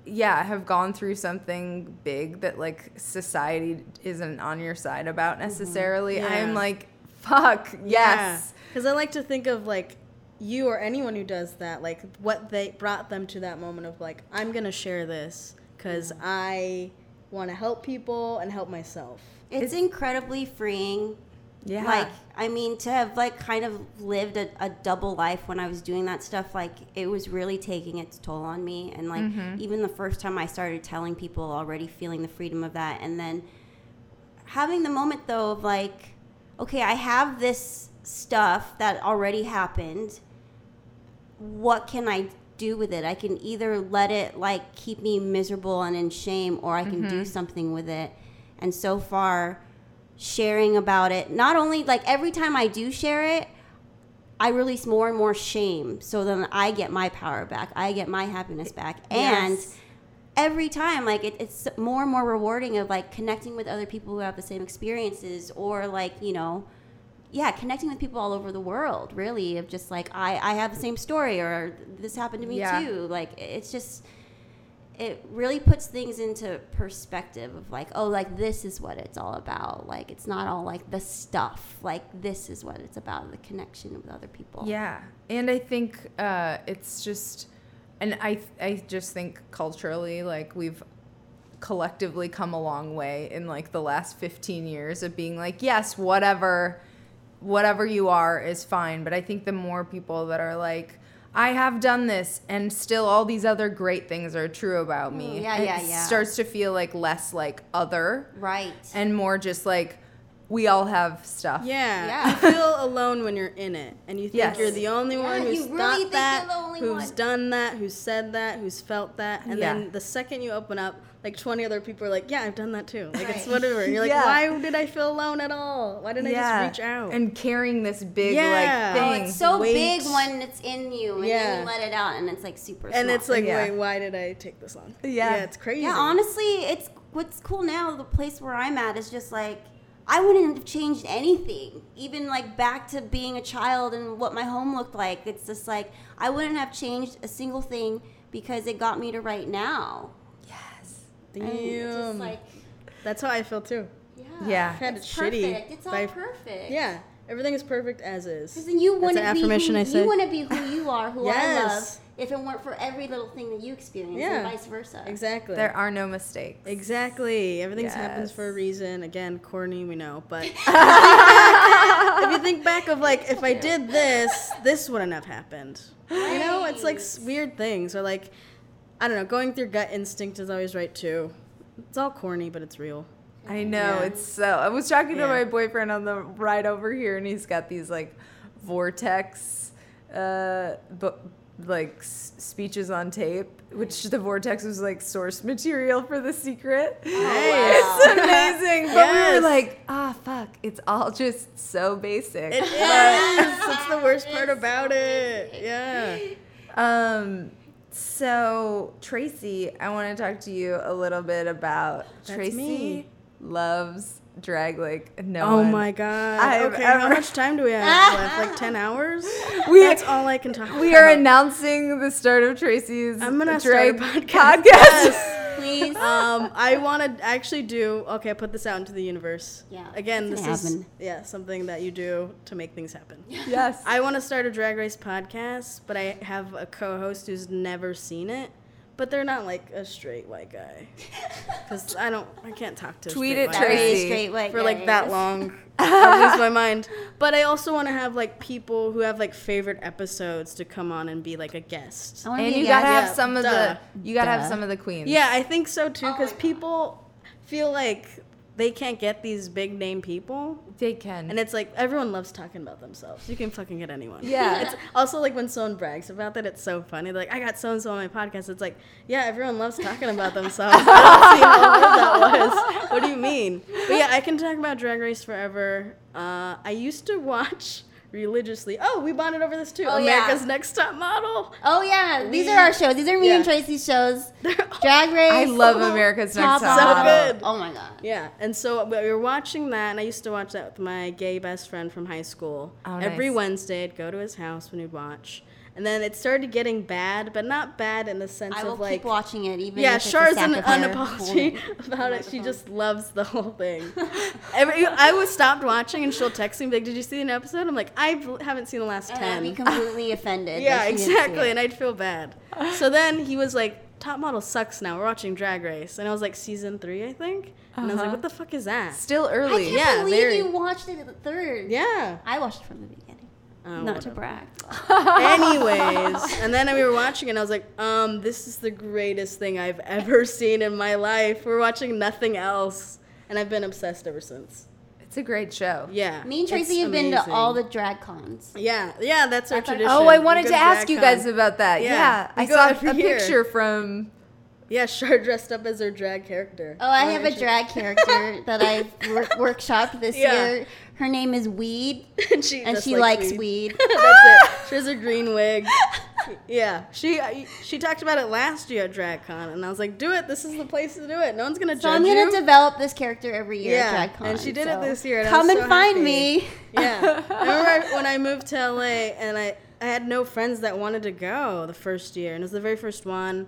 yeah have gone through something big that like society isn't on your side about necessarily Mm-hmm. Yeah. i'm like fuck yes Because I like to think of like you or anyone who does that, like what they brought them to that moment of like, I'm gonna share this because I want to help people and help myself. It's, incredibly freeing. Yeah Like, I mean, to have like kind of lived a, a double life when I was doing that stuff, like it was really taking its toll on me. And like, mm-hmm. even the first time I started telling people, already feeling the freedom of that, and then having the moment though of like, okay, I have this stuff that already happened. What can I do with it? I can either let it like keep me miserable and in shame, or I can do mm-hmm. something with it. And so far, sharing about it, not only like every time I do share it, I release more and more shame. So then I get my power back. I get my happiness back. And Yes. every time like it, it's more and more rewarding of like connecting with other people who have the same experiences or like you know yeah connecting with people all over the world really of just like i i have the same story or this happened to me Yeah. too like it's just it really puts things into perspective of like oh like this is what it's all about. Like it's not all like the stuff. Like this is what it's about the connection with other people. Yeah, and I think uh, it's just, and I I just think culturally, like we've collectively come a long way in like the last 15 years of being like, yes, whatever, whatever you are is fine. But I think the more people that are like, I have done this, and still all these other great things are true about me. Mm, yeah, it yeah, yeah. Starts to feel like less like other right and more just like we all have stuff. Yeah. Yeah. You feel alone when you're in it. And you think Yes. you're the only Yeah, one you who's really thought think that, you're the only who's one. done that, who's said that, who's felt that. And Yeah. then the second you open up, like 20 other people are like, yeah, I've done that too. Like, it's whatever. And you're like, Yeah. why did I feel alone at all? Why didn't I just reach out? And carrying this big Yeah. like Oh, thing. it's so weight. big when it's in you, and then you let it out, and it's like super. and small. it's like, Yeah. wait, why did I take this on? Yeah. Yeah, it's crazy. yeah, honestly, it's what's cool now. The place where I'm at is just like I wouldn't have changed anything, even like back to being a child and what my home looked like. It's just like I wouldn't have changed a single thing because it got me to right now. Yes. And just Damn. like That's how I feel too. yeah, Yeah. Had it's it shitty. It's all by- perfect. Yeah, everything is perfect as Because is. then you That's wouldn't an be affirmation who, I say. you wouldn't be who you are, who I love, if it weren't for every little thing that you experience, Yeah. and vice versa. Exactly. There are no mistakes. Exactly. Everything happens for a reason. Again, corny, we know. But if you, think back, if you think back of like, if I did this, this wouldn't have happened. You know, it's like weird things. Or like, I don't know, going through gut instinct is always right too. It's all corny, but it's real. I know Yeah. it's so. I was talking to my boyfriend on the ride over here, and he's got these like vortex, uh, but like s- speeches on tape, which the vortex was like source material for the secret. Nice. It's amazing, but we were like, ah, fuck, it's all just so basic. It is. That's the worst part about it. Yeah. Um, so Tracy, I want to talk to you a little bit about That's Tracy me. loves drag like no Oh one. my god. I've okay, how much time do we have left? Like 10 hours? We- That's all I can talk We are announcing the start of Tracy's I'm gonna drag start podcast. podcast. Please. um, I want to actually do. Okay, I put this out into the universe. Yeah, Again, this gonna is happen. yeah something that you do to make things happen. yes. I want to start a drag race podcast, but I have a co-host who's never seen it. But they're not like a straight white guy. Because I don't, I can't talk to a Tweet straight it, white Very Tracy. straight white for like guys. that long. I lose my mind. But I also want to have like people who have like favorite episodes to come on and be like a guest. I And be a you gotta guest. have Yeah, some of duh. the you gotta have some of the queens. Yeah, I think so too. Oh Because my God. people feel like they can't get these big name people. they can. And it's like everyone loves talking about themselves. You can fucking get anyone. Yeah. It's also like when someone brags about that, it's so funny. They're like, I got so and so on my podcast. It's like, yeah, everyone loves talking about themselves. I don't see what that was. What do you mean? But yeah, I can talk about Drag Race forever. Uh, I used to watch religiously. Oh, we bonded over this too. Oh, yeah. America's Next Top Model. Oh yeah, these are our shows. These are me and Tracy's shows. Drag Race. I love America's Next Top Top So Model. good. Oh my god. Yeah, and so we were watching that, and I used to watch that with my gay best friend from high school. Oh, Every nice. Wednesday, I'd go to his house when we'd watch, and then it started getting bad, but not bad in the sense I will of like. keep watching it even. Yeah, if it's a Char's an of hair unapology about it. She just loves the whole thing. Every, I was stopped watching, and she'll text me like, "Did you see an episode?" I'm like, "I haven't seen the last And I'd be completely offended. Yeah, that she didn't see exactly. And I'd feel bad. So then he was like, Top Model sucks now. We're watching Drag Race. And I was like, season three, I think. And I was like, Uh-huh. what the fuck is that? Still I early. can't Yeah, believe very. you watched it at the third. Yeah. I watched it from the beginning. Oh, Not to brag. Anyways, and then we were watching it and I was like, um, this is the greatest thing I've ever seen in my life. We're watching nothing else. And I've been obsessed ever since. It's a great show. Yeah. Me and Tracy have been to all the drag cons. Yeah, yeah, that's our tradition. Oh, I wanted to ask you con. guys about that. Yeah, Yeah, I saw a year. picture from. Yeah, Char dressed up as her drag character. Oh, I have a drag character that I've work- workshopped this Yeah. year. Her name is Weed, and she, and she likes weed. weed. That's it. She has a green wig. Yeah, she uh, she talked about it last year at DragCon, and I was like, "Do it! This is the place to do it. No one's gonna So judge I'm gonna you." develop this character every year Yeah, at DragCon. and she did it this year, and Come and so find happy. me. yeah, I remember when I moved to LA, and I I had no friends that wanted to go the first year, and it was the very first one,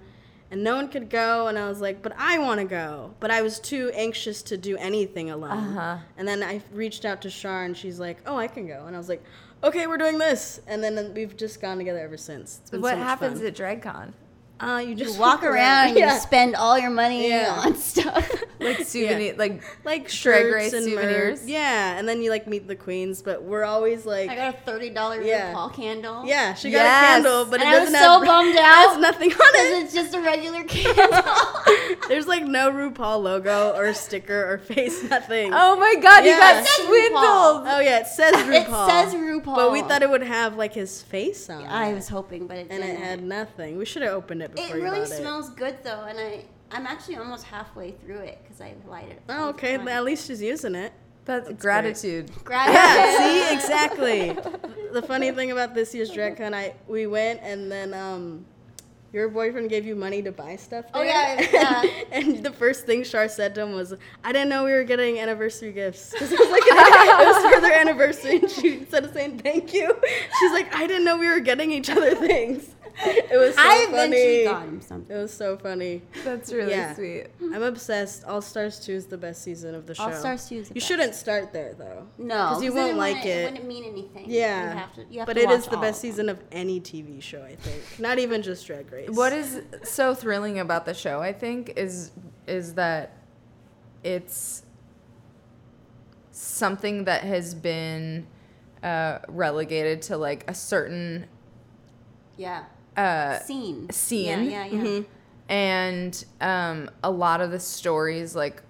and no one could go, and I was like, "But I want to go," but I was too anxious to do anything alone. Uh-huh. And then I reached out to Shar, and she's like, "Oh, I can go," and I was like. Okay, we're doing this, and then we've just gone together ever since. What so happens fun. at DragCon? Uh, you just You walk around and yeah. you spend all your money Yeah. on stuff. Like souvenir, like like Drag shirts Race and souvenirs? merch. Yeah, and then you like meet the queens, but we're always like, I got a thirty dollar Yeah. RuPaul candle. yeah, she got Yes. a candle, but and it I was doesn't so have bummed it has out nothing on it. it's just a regular candle. There's like no RuPaul logo or sticker or face, nothing. oh my god, you got It says swindled. Oh, yeah, it says RuPaul. it says RuPaul. But we thought it would have like his face on I it, was hoping, but it didn't. and it had nothing. We should have opened it before It you really bought smells good though, and I I'm actually almost halfway through it because I light it. Oh, okay. At least she's using it. That's, That's gratitude. Yeah, see, exactly. The funny thing about this year's DragCon, I we went and then um, your boyfriend gave you money to buy stuff. Oh, yeah, yeah. and the first thing Shar said to him was, "I didn't know we were getting anniversary gifts." 'Cause it was like it was for their anniversary, and she instead of saying thank you, she's like, "I didn't know we were getting each other things." It was so I funny. eventually got him something. It was so funny. That's really Yeah. sweet. I'm obsessed. All Stars 2 is the best season of the show. All Stars 2 is the You best. shouldn't start there though. No, because you won't like wouldn't- it. wouldn't mean anything. Yeah, you have to. You have but to it is watch the best of season of any TV show. I think, not even just Drag Race. What is so thrilling about the show, I think, is is that it's something that has been uh, relegated to like a certain Yeah. Uh, Scene. scene. Yeah, yeah, yeah. Mhm. and um, a lot of the stories like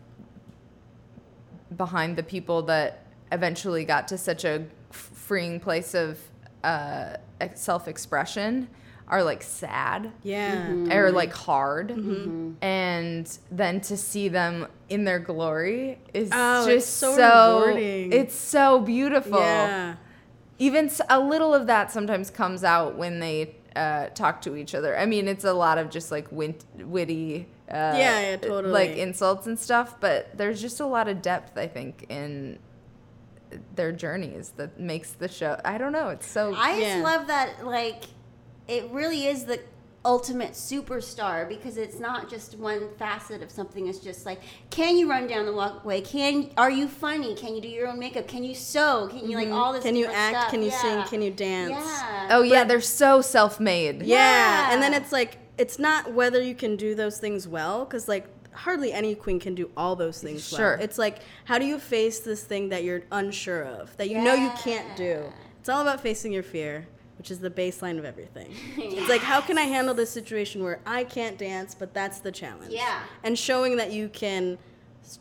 behind the people that eventually got to such a f- freeing place of uh, self-expression are like sad Yeah, Mm-hmm. or like hard and then to see them in their glory is Oh, just it's so so rewarding. it's so beautiful yeah, even a little of that sometimes comes out when they uh, talk to each other. I mean, it's a lot of just like wit- witty, uh, Yeah, yeah, totally. like insults and stuff. But there's just a lot of depth, I think, in their journeys that makes the show. I don't know. It's so. I just love that, like, it really is the ultimate superstar because it's not just one facet of something. It's just like, can you run down the walkway? Can are you funny? Can you do your own makeup? Can you sew? Can you like all this? Mm-hmm. Can you act? stuff? Can you sing? Can you dance? Yeah. oh yeah, they're so self-made. Yeah. and then it's like it's not whether you can do those things well, because like hardly any queen can do all those things Sure. well. It's like how do you face this thing that you're unsure of, that you know you can't do. It's all about facing your fear, which is the baseline of everything. It's like how can I handle this situation where I can't dance, but that's the challenge. Yeah. And showing that you can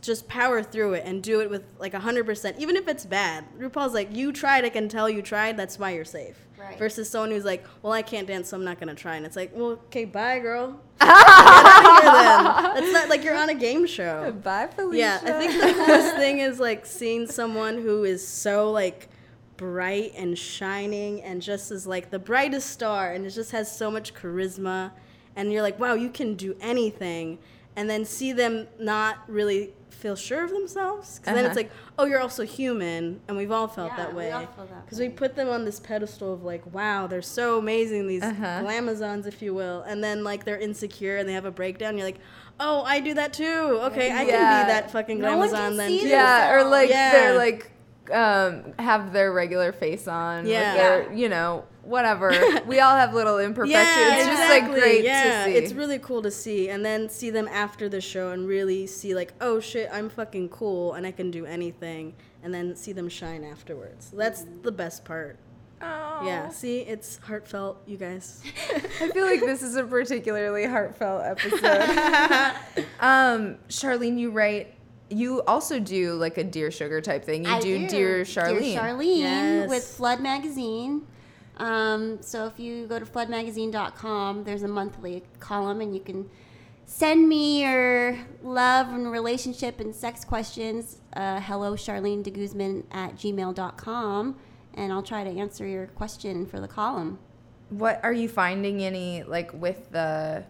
just power through it and do it with like 100%, even if it's bad. RuPaul's like, you tried, I can tell you tried, that's why you're safe. Right. Versus someone who's like, well, I can't dance, so I'm not gonna try. And it's like, well, okay, bye, girl. Get out then. That's not like you're on a game show. Bye, Felicia. Yeah, I think the coolest thing is like seeing someone who is so like bright and shining and just is like the brightest star and it just has so much charisma and you're like, wow, you can do anything. And then see them not really feel sure of themselves. Because then Uh-huh. it's like, oh, you're also human. And we've all felt Yeah, that we way. all feel that Because we put them on this pedestal of like, wow, they're so amazing, these Uh-huh. glamazons, if you will. And then like they're insecure and they have a breakdown. You're like, oh, I do that too. Okay, I can be that fucking No one glamazon can then see too. Yeah, or like Yeah. they're like um have their regular face on. Yeah. Their, you know, whatever. we all have little imperfections. Yeah, it's just like exactly. great yeah, to see. it's really cool to see, and then see them after the show and really see like, oh shit, I'm fucking cool and I can do anything, and then see them shine afterwards. That's the best part. Oh. Yeah, see, it's heartfelt, you guys. I feel like this is a particularly heartfelt episode. um, Charlene, you write. You also do like a Dear Sugar type thing. You I do, Dear Charlene. Dear Charlene Yes. with Flood Magazine. Um, so if you go to floodmagazine.com, there's a monthly column, and you can send me your love and relationship and sex questions. Uh, hello, Charlene deGuzman at gmail.com, and I'll try to answer your question for the column. What are you finding any like with the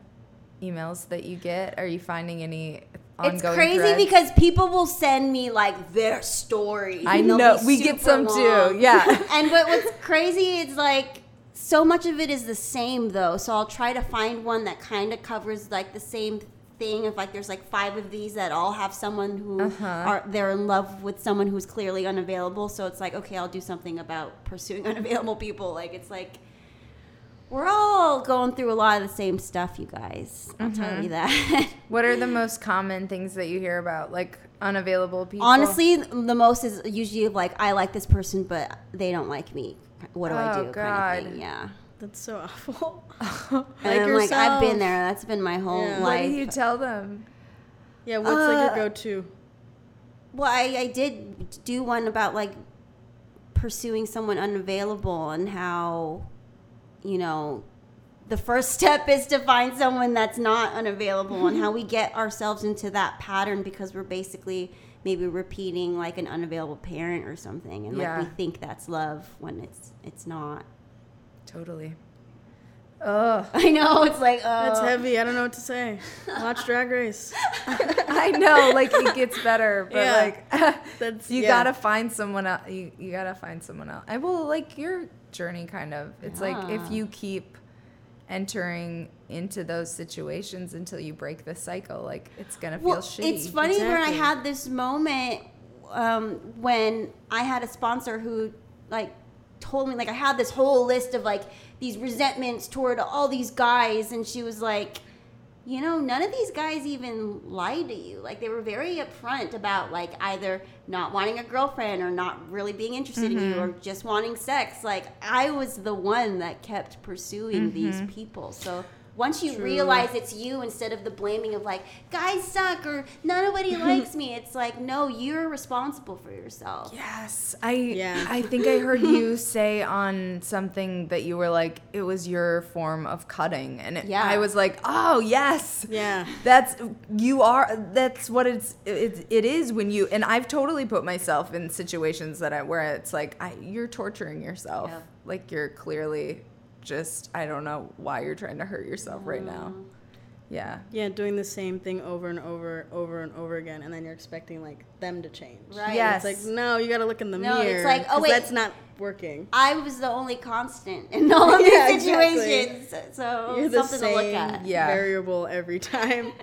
emails that you get? Are you finding any ongoing It's crazy threads? because people will send me like their stories. I know we get some long. too. Yeah. and but what's crazy is like so much of it is the same though. So I'll try to find one that kind of covers like the same thing. If like there's like five of these that all have someone who Uh-huh. are they're in love with someone who's clearly unavailable. So it's like okay, I'll do something about pursuing unavailable people. Like it's like. We're all going through a lot of the same stuff, you guys. I'll Mm-hmm. tell you that. what are the most common things that you hear about, like unavailable people? Honestly, the most is usually like I like this person, but they don't like me. What do I Oh, do? Kind God. of thing. Yeah. That's so awful. And I'm like, I've been there. That's been my whole Yeah. what do you tell them? Yeah, what's like Uh, your go-to? well, I, I did do one about like pursuing someone unavailable and how, you know, the first step is to find someone that's not unavailable and how we get ourselves into that pattern because we're basically maybe repeating like an unavailable parent or something and Yeah. like we think that's love when it's it's not. Totally. Ugh. I know it's like uh, That's heavy. I don't know what to say. Watch Drag Race. I know, like it gets better, but Yeah. like That's you yeah. gotta find someone else. You, you gotta find someone else. I will like your journey, kind of. It's like if you keep entering into those situations until you break the cycle, like it's gonna feel Well, shitty. it's funny when I had this moment um, when I had a sponsor who like told me like I had this whole list of like these resentments toward all these guys, and she was like, you know, none of these guys even lied to you. Like they were very upfront about like either not wanting a girlfriend or not really being interested in you mm-hmm. or just wanting sex. Like I was the one that kept pursuing mm-hmm. these people. So once you True. realize it's you instead of the blaming of like guys suck or nobody likes me, it's like no, you're responsible for yourself. Yes, I Yeah. I think I heard you say on something that you were like it was your form of cutting, and it, Yeah. I was like, oh yes, Yeah. that's you are. That's what it's it, it is when you and I've totally put myself in situations that I where it's like I, you're torturing yourself, Yeah. like you're clearly just I don't know why you're trying to hurt yourself right now. Um, yeah. Yeah, doing the same thing over and over, over and over again, and then you're expecting like them to change. Right. Yes. It's like no, you got to look in the No, it's like, oh, 'cause wait. that's not working. I was the only constant in all of these Yeah, exactly. situations. So You're the something to look same at. Yeah. variable every time.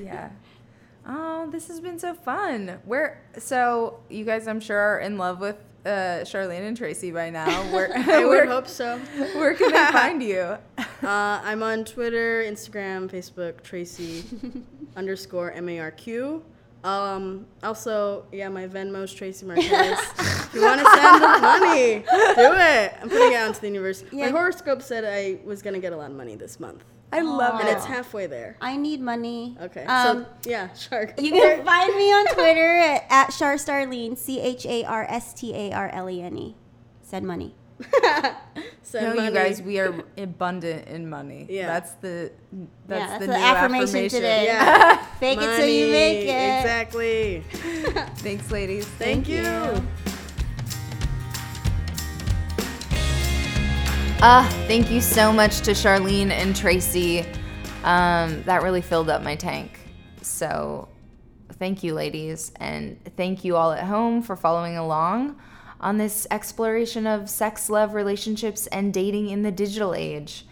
Yeah. Oh, this has been so fun. Where so you guys I'm sure are in love with uh, Charlene and Tracy by now. Where I where, would hope so. where can they find you? Uh, I'm on Twitter, Instagram, Facebook, Tracy underscore M A R Q. Um, also, yeah, my Venmo's Tracy Marquez. if you want to send money, do it. I'm putting it out into the universe. My horoscope said I was gonna get a lot of money this month, I love and it. it's halfway there. I need money. Okay, Um, so yeah, shark. you can find me on Twitter at, at Charstarlene, C H A R S T A R L E N E. Send money. Send No, you guys, we are abundant in money. Yeah. That's the that's, yeah, that's the, the, new affirmation, affirmation. today. Yeah. Fake it till you make it. Exactly. Thanks, ladies. Thank, you. Ah, thank you so much to Charlene and Tracy. Um, that really filled up my tank. So, thank you, ladies, and thank you all at home for following along on this exploration of sex, love, relationships, and dating in the digital age.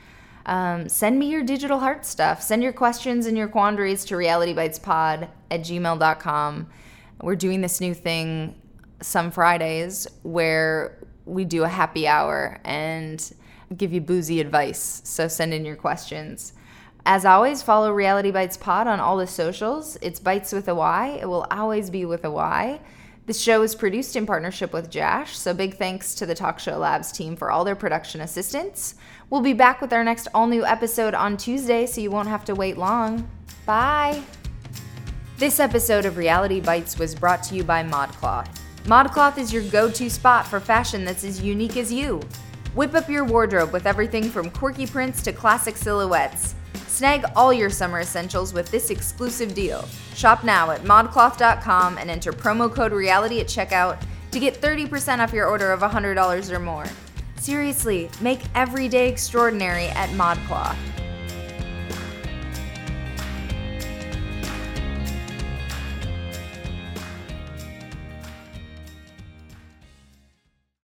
Um, send me your digital heart stuff. Send your questions and your quandaries to realitybytespod at gmail.com. We're doing this new thing some Fridays where we do a happy hour and give you boozy advice. So send in your questions. As always, follow Reality Bytes Pod on all the socials. It's Bytes with a Y. It will always be with a Y. This show is produced in partnership with JASH, so big thanks to the Talk Show Labs team for all their production assistance. We'll be back with our next all new episode on Tuesday, so you won't have to wait long. Bye. This episode of Reality Bytes was brought to you by ModCloth. ModCloth is your go to spot for fashion that's as unique as you. Whip up your wardrobe with everything from quirky prints to classic silhouettes. Snag all your summer essentials with this exclusive deal. Shop now at modcloth.com and enter promo code REALITY at checkout to get 30% off your order of $100 or more. Seriously, make every day extraordinary at ModCloth.